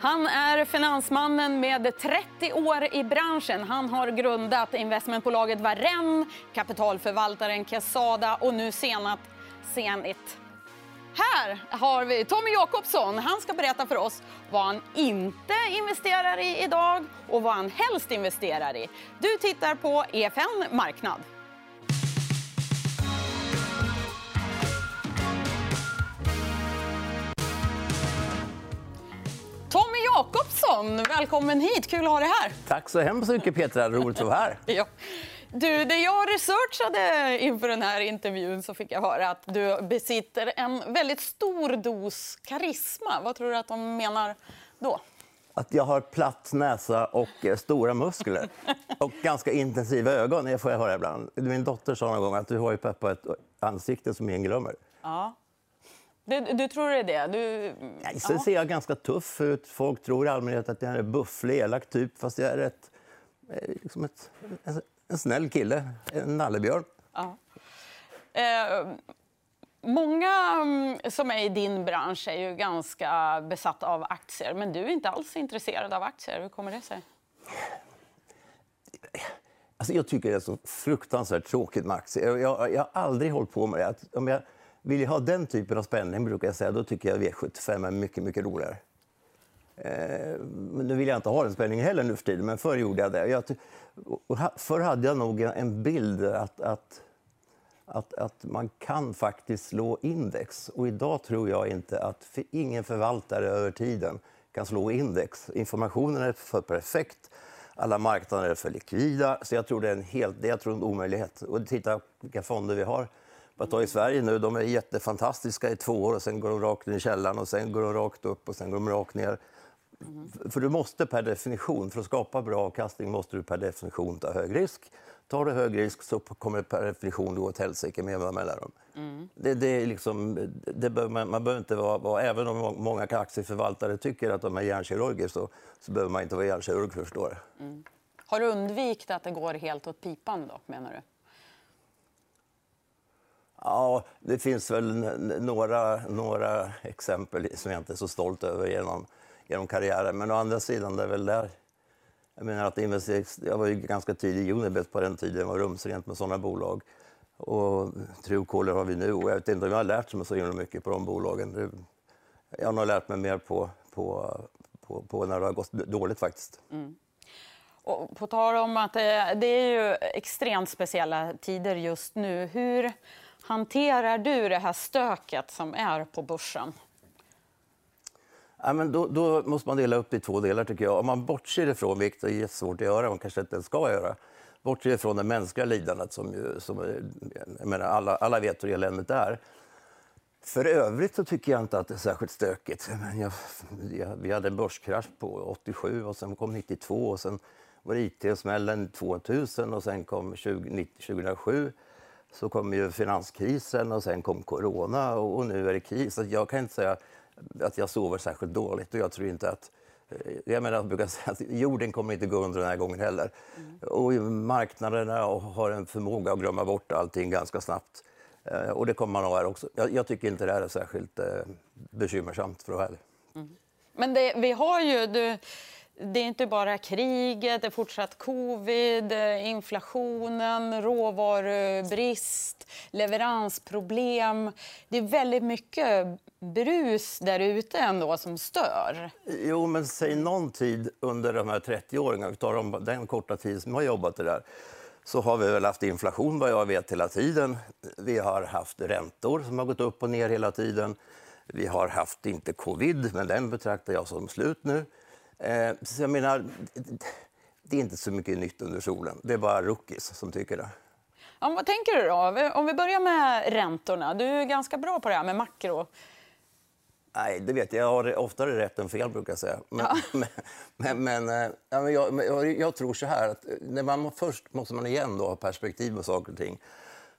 Han är finansmannen med 30 år i branschen. Han har grundat investmentbolaget Varen, kapitalförvaltaren Quesada och nu senat Zenit. Här har vi Tommy Jakobsson. Han ska berätta för oss vad han inte investerar i idag och vad han helst investerar i. Du tittar på EFN Marknad. Jakobsson, välkommen hit. Kul att ha dig här. Tack så hemskt mycket, Petra. Roligt att vara här. Ja. Du, när jag researchade inför den här intervjun så fick jag höra att du besitter en väldigt stor dos karisma. Vad tror du att de menar då? Att jag har platt näsa och eh, stora muskler. Och ganska intensiva ögon, det får jag höra ibland. Min dotter sa någon gång att du har ju Peppa ett ansikte som ingen glömmer. Ja. Du, du tror det är det? Du... Nej, sen ser jag ganska tuff ut. Folk tror i allmänhet att jag är en bufflig, elak typ. Fast jag är ett, eh, liksom ett, en, snäll kille, en nallebjörn. Ja. Eh, många mm, som är i din bransch är ju ganska besatta av aktier. Men du är inte alls intresserad av aktier. Hur kommer det sig? Alltså, jag tycker det är så fruktansvärt tråkigt med aktier. Jag, jag, jag har aldrig hållit på med det. Att om jag vill jag ha den typen av spänning, brukar jag säga, då tycker jag V75 är mycket, mycket roligare. Eh, nu vill jag inte ha den spänningen heller nu för tiden, men förr gjorde jag det. Jag, förr hade jag nog en bild att, att, att, att man kan faktiskt slå index. Och idag tror jag inte att för ingen förvaltare över tiden kan slå index. Informationen är för perfekt, alla marknader är för likvida. Så jag tror det är en, helt, det jag tror en omöjlighet. Och titta vilka fonder vi har. Bara ta i Sverige nu, de är jättefantastiska i två år och sen går de rakt ner i källaren och sen går de rakt upp och sen går de rakt ner. Mm. För du måste per definition, för att skapa bra avkastning måste du per definition ta hög risk. Tar du hög risk så kommer det per definition gå åt helsike med jämna mellanrum. Mm. Det, det är liksom, det bör, man, man behöver inte vara, vara, även om många aktieförvaltare tycker att de är hjärnkirurger så, så behöver man inte vara hjärnkirurg för att förstå det. Mm. Har du undvikit att det går helt åt pipan då, menar du? Ja, det finns väl några, några exempel som jag inte är så stolt över genom, genom karriären. Men å andra sidan, det är väl där... Jag menar att jag var ju ganska tidig i Unibet på den tiden. Jag var rumsrent med sådana bolag. Och Truecaller har vi nu. Och jag vet inte om jag har lärt mig så mycket på de bolagen. Jag har nog lärt mig mer på, på, på, på när det har gått dåligt faktiskt. Mm. Och på tal om att det, det är ju extremt speciella tider just nu. Hur hanterar du det här stöket som är på börsen? Ja, men då, då, måste man dela upp det i två delar. tycker jag. Om man bortser ifrån, vilket är jättesvårt att göra, man kanske inte ens ska göra, bortser ifrån det mänskliga lidandet som, ju, som jag menar, alla, alla vet hur eländigt det är. För övrigt så tycker jag inte att det är särskilt stökigt. Jag, jag, vi hade en börskrasch på 87 och sen kom 92 och sen var det IT-smällen 2000 och sen kom 20, 2007 så kom ju finanskrisen och sen kom corona och nu är det kris. Så jag kan inte säga att jag sover särskilt dåligt och jag tror inte att eh, jag, menar, jag brukar säga att jorden kommer inte gå under den här gången heller. Mm. Och marknaderna har en förmåga att glömma bort allting ganska snabbt. Eh, och det kommer man ha här också. Jag, jag, tycker inte det här är särskilt eh, bekymmersamt för att vara ärlig. Mm. Men det, vi har ju... Du det är inte bara kriget, det är fortsatt covid, eh, inflationen, råvarubrist, leveransproblem. Det är väldigt mycket brus där ute ändå som stör. Jo, men säg någon tid under de här 30 åren, vi tar den korta tid som jag har jobbat det där, så har vi väl haft inflation vad jag vet hela tiden. Vi har haft räntor som har gått upp och ner hela tiden. Vi har haft, inte covid, men den betraktar jag som slut nu. Eh, så jag menar, det är inte så mycket nytt under solen. Det är bara rookies som tycker det. Ja, vad tänker du då? Om vi börjar med räntorna. Du är ganska bra på det här med makro. Nej, det vet jag. Jag har oftare rätt än fel, brukar jag säga. Men, ja. men, men, men, eh, jag, jag, jag, tror så här, att när man, först måste man igen då ha perspektiv på saker och ting.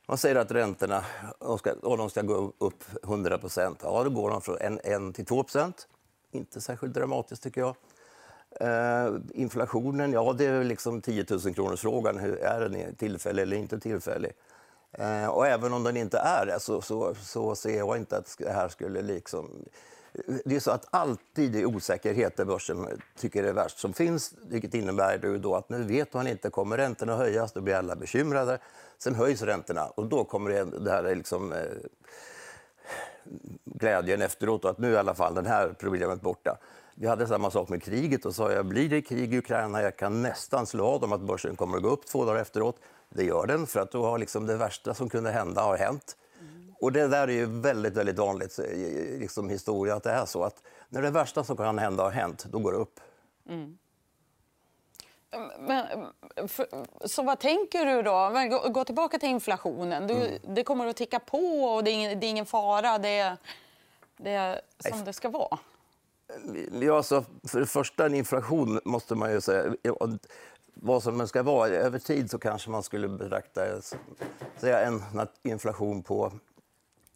Man säger att räntorna de ska, de ska gå upp 100 Ja, då går de från 1 till 2% Inte särskilt dramatiskt, tycker jag. Uh, inflationen, ja det är liksom 10 000 kronors frågan. Är den tillfällig eller inte tillfällig? Uh, och även om den inte är det så, så, så ser jag inte att det här skulle liksom det är så att alltid är osäkerhet där börsen tycker det är värst som finns. Vilket innebär då att nu vet man inte, kommer räntorna höjas? Då blir alla bekymrade. Sen höjs räntorna och då kommer det, det här liksom, eh, glädjen efteråt att nu är i alla fall det här problemet borta. Vi hade samma sak med kriget och sa jag blir det krig i Ukraina, jag kan nästan slå av dem att börsen kommer att gå upp två dagar efteråt. Det gör den för att då har liksom det värsta som kunde hända har hänt. Mm. Och det där är ju väldigt, väldigt vanligt i liksom historia att det är så att när det värsta som kan hända har hänt, då går det upp. Mm. Men, för, så vad tänker du då? gå, gå, tillbaka till inflationen. Du, mm. Det kommer att ticka på och det är ingen, det är ingen fara. Det, det är som det ska vara. Ja, alltså, för det första, en inflation måste man ju säga... Vad som den ska vara. Över tid så kanske man skulle betrakta säga en inflation på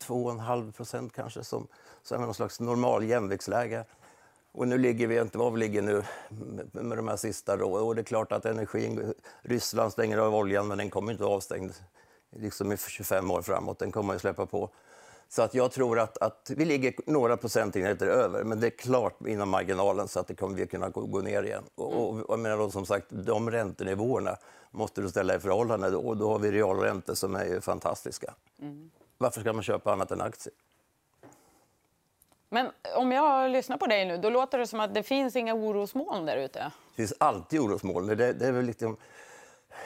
2,5 procent kanske som, som någon slags normal jämviktsläge. Och nu ligger vi inte var vi ligger nu med de här sista. Då. Och det är klart att energin, Ryssland stänger av oljan men den kommer inte avstängd liksom i 25 år framåt. Den kommer att släppa på. Så att jag tror att, att vi ligger några procentenheter över, men det är klart inom marginalen så att det kommer vi kunna gå, gå ner igen. Och, och, och menar då, som sagt, de räntenivåerna måste du ställa i förhållande och då har vi realräntor som är fantastiska. Mm. Varför ska man köpa annat än aktier? Men om jag lyssnar på dig nu, då låter det som att det finns inga orosmoln där ute. Det finns alltid orosmoln. Det, det är väl liksom...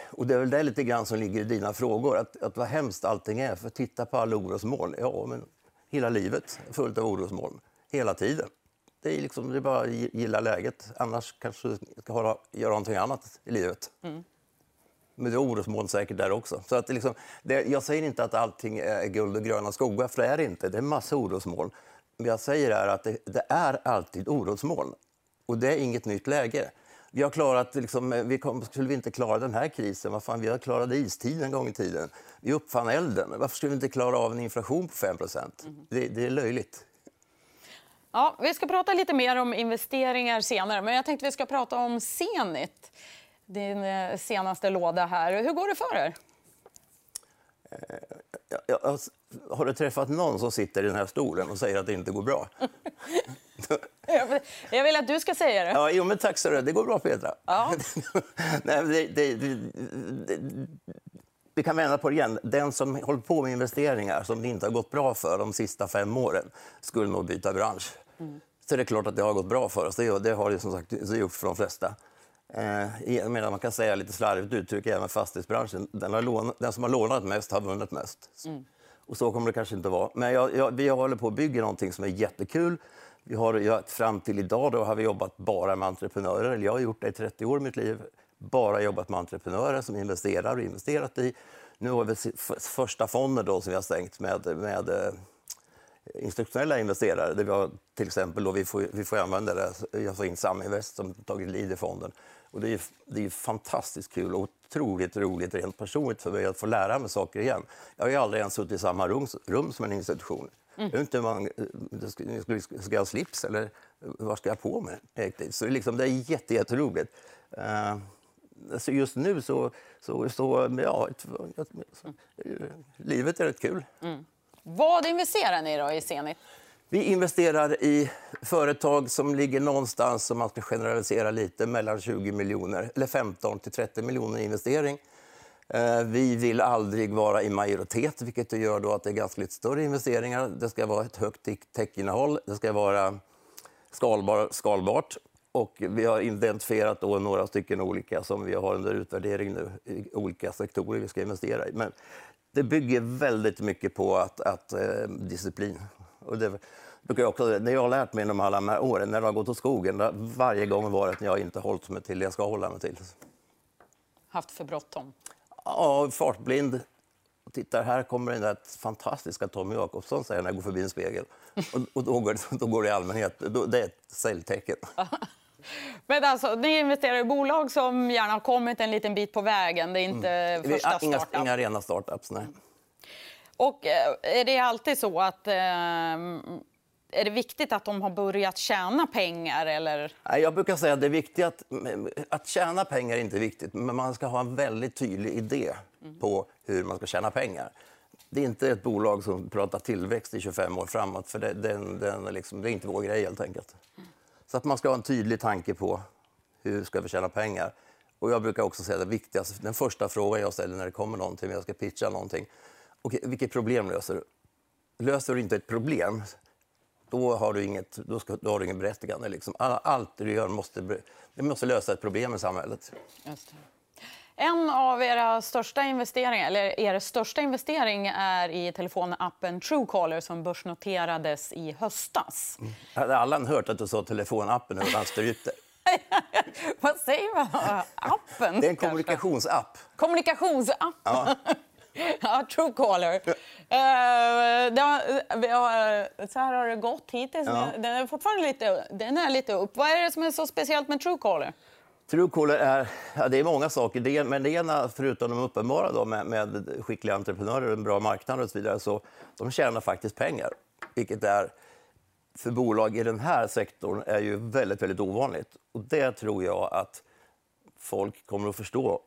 Och det är väl det lite grann som ligger i dina frågor, att, att vad hemskt allting är. För titta på alla orosmoln. Ja, men hela livet är fullt av orosmoln. Hela tiden. Det är, liksom, det är bara att gilla läget. Annars kanske du ska ha, göra någonting annat i livet. Mm. Men det är orosmoln säkert där också. Så att liksom, det, jag säger inte att allting är guld och gröna skogar, för det är det inte. Det är massa orosmoln. Men jag säger är att det, det är alltid orosmoln. Och det är inget nytt läge. Vi har klarat, liksom, vi kom, skulle vi inte klara den här krisen? Vad fan, vi har klarat istiden en gång i tiden. Vi uppfann elden. Varför skulle vi inte klara av en inflation på 5 mm. det, det är löjligt. Ja, vi ska prata lite mer om investeringar senare, men jag tänkte vi ska prata om Zenit. Din eh, senaste låda här. Hur går det för er? Eh, har du träffat någon som sitter i den här stolen och säger att det inte går bra? Jag vill att du ska säga det. Ja, jo, men tack så Det går bra, Petra. Ja. Nej, det, det, det, vi kan vända på det igen. Den som håller på med investeringar som det inte har gått bra för de sista fem åren skulle nog byta bransch. Mm. Så det är klart att det har gått bra för oss. Det, har det som sagt gjort för de flesta. Eh, menar, man kan säga lite slarvigt uttryck även fastighetsbranschen. Den, har lånat, den som har lånat mest har vunnit mest. Mm. Och så kommer det kanske inte vara. Men jag, jag, vi håller på att bygga någonting som är jättekul. Vi har, jag, fram till idag då har vi jobbat bara med entreprenörer. Jag har gjort det i 30 år i mitt liv. Bara jobbat med entreprenörer som investerar och investerat i. Nu har vi första fonden då som vi har stängt med, med eh, institutionella investerare. Där vi har till exempel då, vi, får, vi får använda det. Jag får in Saminvest som tagit lead i fonden. Och det är, det är fantastiskt kul och otroligt roligt rent personligt för mig att få lära mig saker igen. Jag har ju aldrig ens suttit i samma rum, rum som en institution. Mm. Inte man, ska, ska jag ha slips eller vad ska jag på mig? Så det är, liksom, det är jätte, jätteroligt. Uh, så just nu så, så, så ja, livet är rätt kul. Mm. Vad investerar ni då i Zenit? Vi investerar i företag som ligger någonstans, om man ska generalisera lite, mellan 20 miljoner, eller 15 till 30 miljoner i investering. Eh, vi vill aldrig vara i majoritet, vilket gör då att det är ganska lite större investeringar. Det ska vara ett högt techinnehåll, det ska vara skalbar, skalbart. Och vi har identifierat då några stycken olika som vi har under utvärdering nu i olika sektorer vi ska investera i. Men det bygger väldigt mycket på att, att eh, disciplin. Och det brukar jag också, det jag har lärt mig genom alla de här åren, när det har gått åt skogen, har varje gång varit när jag inte hållit mig till det jag ska hålla mig till. Haft för bråttom? Ja, fartblind. Titta, här kommer den där fantastiska Tommy Jakobsson, säger när jag går förbi en spegel. Och, och då, går det, då går det i allmänhet. Då, det är ett säljtecken. Men alltså, ni investerar i bolag som gärna har kommit en liten bit på vägen. Det är inte mm. första startup. Inga, inga rena startups, nej. Och eh, är det alltid så att... Eh, är det viktigt att de har börjat tjäna pengar? Eller? Jag brukar säga att det är viktigt att, att tjäna pengar är inte viktigt, men man ska ha en väldigt tydlig idé mm. på hur man ska tjäna pengar. det är inte ett bolag som pratar tillväxt i 25 år framåt, för det, den, den liksom, det är inte vår grej helt enkelt. Så att man ska ha en tydlig tanke på hur ska vi tjäna pengar. Och jag brukar också säga det viktigaste, den första frågan jag ställer när det kommer någonting, jag ska pitcha någonting. Okej, vilket problem löser du? Löser du inte ett problem, då har du inget, då ska, då har du ingen berättigande. Liksom. Allt du gör måste, du måste lösa ett problem i samhället. En av era största investeringar, eller er största investering är i telefonappen Truecaller som börsnoterades i höstas. Mm. Hade alla hört att du sa telefonappen hur han strypte? Vad säger man? Appen? Det är en kommunikationsapp. Kommunikationsapp? Ja. ja, Truecaller. Ja. Uh, så här har det gått hittills. Ja. Den, är fortfarande lite, den är lite upp. Vad är det som är så speciellt med Truecaller? Truecaller är, ja, det är många saker. Det, men det ena, förutom de uppenbara då, med, med skickliga entreprenörer och en bra marknad och så vidare, så de tjänar faktiskt pengar. Vilket är, för bolag i den här sektorn är ju väldigt, väldigt ovanligt. Och det tror jag att folk kommer att förstå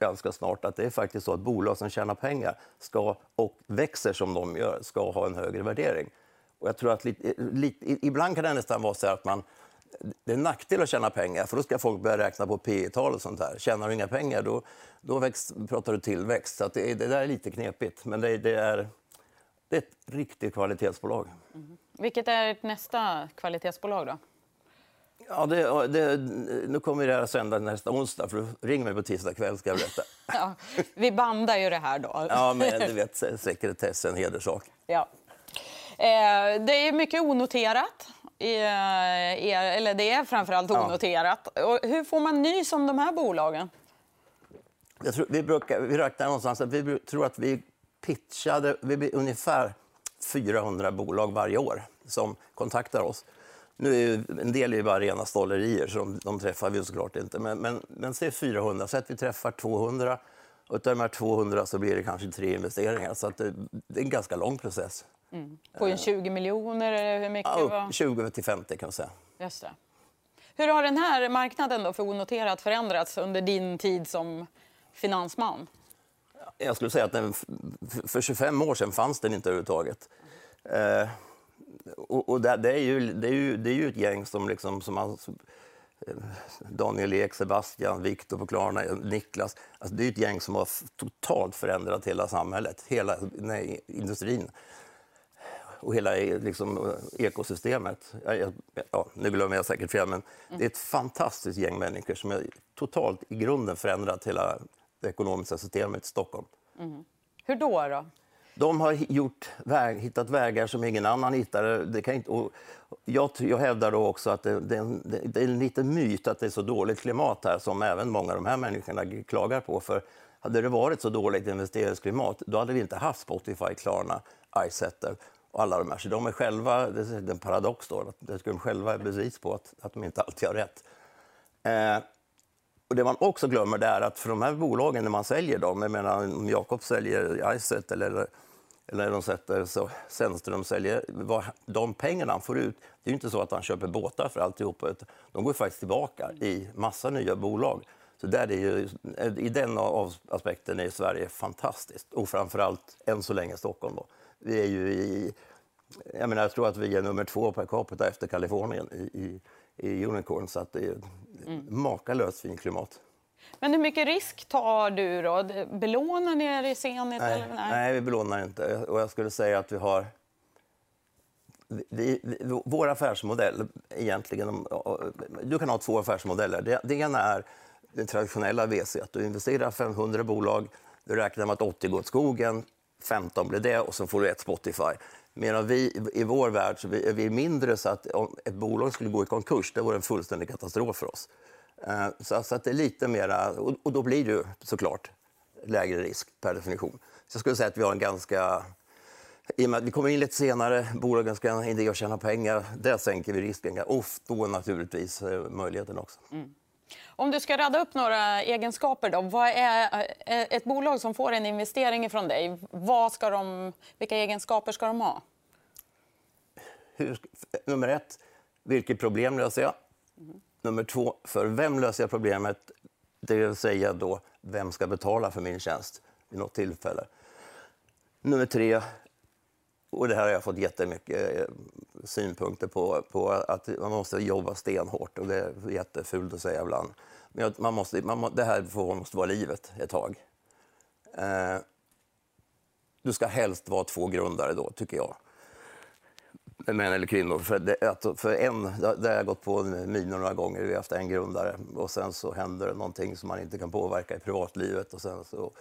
ganska snart att det är faktiskt så att bolag som tjänar pengar ska, och växer som de gör ska ha en högre värdering. Och jag tror att lite, lite, ibland kan det nästan vara så att man det är en nackdel att tjäna pengar, för då ska folk börja räkna på P tal och sånt där. Tjänar du inga pengar, då, då växt, pratar du tillväxt. Så det, det, där är lite knepigt, men det, det, är, det är ett riktigt kvalitetsbolag. Mm. Vilket är nästa kvalitetsbolag då? Ja, det, det, nu kommer det här sända nästa onsdag, för ring mig på tisdag kväll ska jag berätta. ja, vi bandar ju det här då. ja, men du vet, sekretess är en hederssak. Ja. Eh, det är mycket onoterat. Är, eller det är framförallt onoterat. Ja. hur får man nys om de här bolagen? Jag tror, vi, brukar, vi räknar någonstans att vi tror att vi pitchade vi ungefär 400 bolag varje år som kontaktar oss. Nu är en del är bara rena stollerier, så de, de träffar vi såklart inte. Men, men, men säg 400, så att vi träffar 200. Av de här 200 så blir det kanske tre investeringar. Så det, det är en ganska lång process. Mm. På en 20 miljoner? Eller hur mycket ja, 20 till 50 kan man säga. Just det. Hur har den här marknaden då för onoterat förändrats under din tid som finansman? Jag skulle säga att den, för 25 år sedan fanns den inte överhuvudtaget. Eh, och, och det, det, är ju, det, är ju, det är ju ett gäng som, liksom, som man, eh, Daniel Ek, Sebastian, Viktor på Klarna, Niklas. Alltså det är ett gäng som har totalt förändrat hela samhället, hela nej, industrin och hela eh, liksom, eh, ekosystemet. Ja, nu glömmer jag säkert fel, men det är ett fantastiskt gäng människor som har totalt i grunden förändrat hela det ekonomiska systemet i Stockholm. Mm. Hur då? då? De har gjort hittat vägar som ingen annan hittade. Det kan inte, och jag, jag hävdar då också att det, det, det, är en liten myt att det är så dåligt klimat här som även många av de här människorna klagar på. För hade det varit så dåligt investeringsklimat, då hade vi inte haft Spotify, Klarna, Izettle och alla de här. Så de är själva, det är en paradox då, att de själva är bevis på att, att de inte alltid har rätt. Eh, och det man också glömmer är att för de här bolagen, när man säljer dem, jag menar om Jakob säljer Izettle eller, eller de sätter så Sennström säljer, vad, de pengarna han får ut, det är ju inte så att han köper båtar för alltihop, de går faktiskt tillbaka i massa nya bolag. Så där är ju, I den aspekten är Sverige fantastiskt, och framförallt än så länge Stockholm. Då. Vi är ju i, jag, menar, jag tror att vi är nummer två per capita efter Kalifornien i, i, i Unicorn, så att det är mm. makalöst fint klimat. Men hur mycket risk tar du då? Belånar ni er i Zenit? Nej, eller? Nej. nej, vi belånar inte. Och jag skulle säga att vi har... Vi, vi, vår affärsmodell, egentligen... Du kan ha två affärsmodeller. Det, det ena är den traditionella VC, att du investerar 500 bolag, du räknar med att 80 går åt skogen, 15 blir det och så får du ett Spotify. Medan vi i vår värld så är vi mindre så att om ett bolag skulle gå i konkurs, det vore en fullständig katastrof för oss. Eh, så, att det är lite mera, och då blir det såklart lägre risk per definition. Så jag skulle säga att vi har en ganska i och med att vi kommer in lite senare, bolagen ska ha idé att tjäna pengar, där sänker vi risken. Och då naturligtvis eh, möjligheten också. Mm. Om du ska rada upp några egenskaper, då, vad är eh, ett bolag som får en investering från dig, vad ska de, vilka egenskaper ska de ha? Hur, nummer ett, vilket problem löser jag? Mm. Nummer två, för vem löser jag problemet? Det vill säga då, vem ska betala för min tjänst vid något tillfälle? Nummer tre, och det här har jag fått jättemycket eh, synpunkter på, på att man måste jobba stenhårt och det är jättefult att säga ibland. Men man måste, man må, det här får, måste vara livet ett tag. Eh, du ska helst vara två grundare då, tycker jag. Män eller kvinnor. För, det, för en, där har jag gått på minor några gånger. Vi har haft en grundare och sen så händer det någonting som man inte kan påverka i privatlivet och sen så,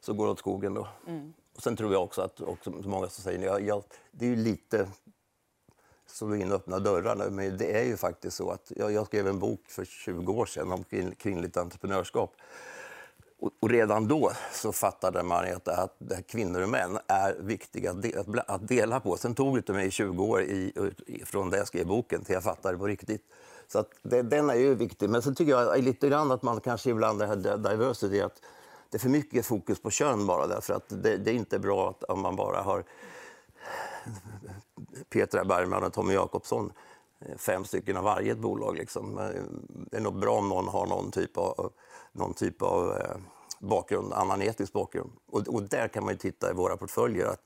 så går det åt skogen då. Mm. Och sen tror jag också att, också, många som säger, jag, jag, det är ju lite slå in öppna dörrar men det är ju faktiskt så att jag, jag skrev en bok för 20 år sedan om kvinnligt entreprenörskap. Och, redan då så fattade man att, att, kvinnor och män är viktiga att, dela på. Sen tog det mig 20 år i, från det jag skrev boken till jag fattade på riktigt. Så att det, den är ju viktig. Men sen tycker jag lite grann att man kanske ibland har diversity, att det är för mycket fokus på kön bara därför att det, det är inte bra att, om man bara har Petra Bergman och Tommy Jakobsson, fem stycken av varje ett bolag. Liksom. Eh, det är nog bra om någon har någon typ av, någon typ av eh, bakgrund, annan etisk bakgrund. Och, och, där kan man titta i våra portföljer att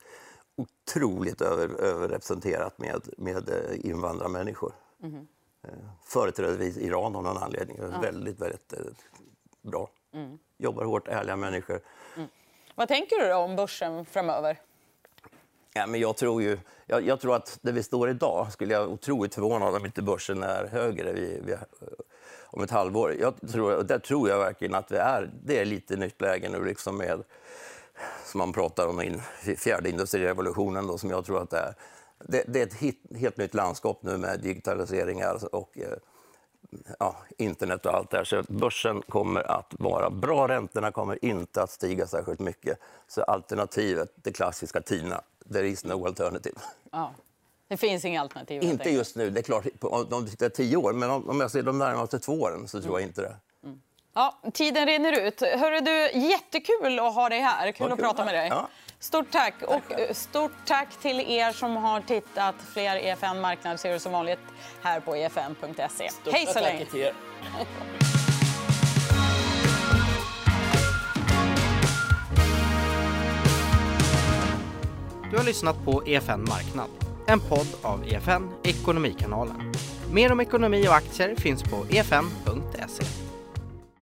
otroligt över, överrepresenterat med, med invandrarmänniskor. Mm. Företrädesvis Iran av någon anledning. Ja. Väldigt, väldigt bra. Mm. Jobbar hårt, ärliga människor. Mm. Vad tänker du om börsen framöver? Ja, men jag, tror ju, jag, jag, tror att där vi står idag skulle jag otroligt förvånad om inte börsen är högre vi, vi, eh, om ett halvår. Jag tror, där tror jag verkligen att vi är, det är lite nytt läge nu liksom med, som man pratar om, in, fjärde industrirevolutionen då, som jag tror att det är. Det, det är ett hit, helt nytt landskap nu med digitaliseringar och eh, ja, internet och allt det här. Så börsen kommer att vara bra. Räntorna kommer inte att stiga särskilt mycket. Så alternativet, det klassiska TINA, there is no alternative. Ja. Det finns inga alternativ? Inte just nu. Det är klart, om du tittar tio år. Men om jag ser de närmaste två åren så tror jag inte det. Mm. Ja, tiden rinner ut. Hörru du, jättekul att ha dig här. Kul att prata med dig. Ja. Stort tack. Och eh, stort tack till er som har tittat. Fler EFN Marknad ser du som vanligt här på efn.se. Hej så länge. Du har lyssnat på EFN Marknad, en podd av EFN Ekonomikanalen. Mer om ekonomi och aktier finns på efn.se.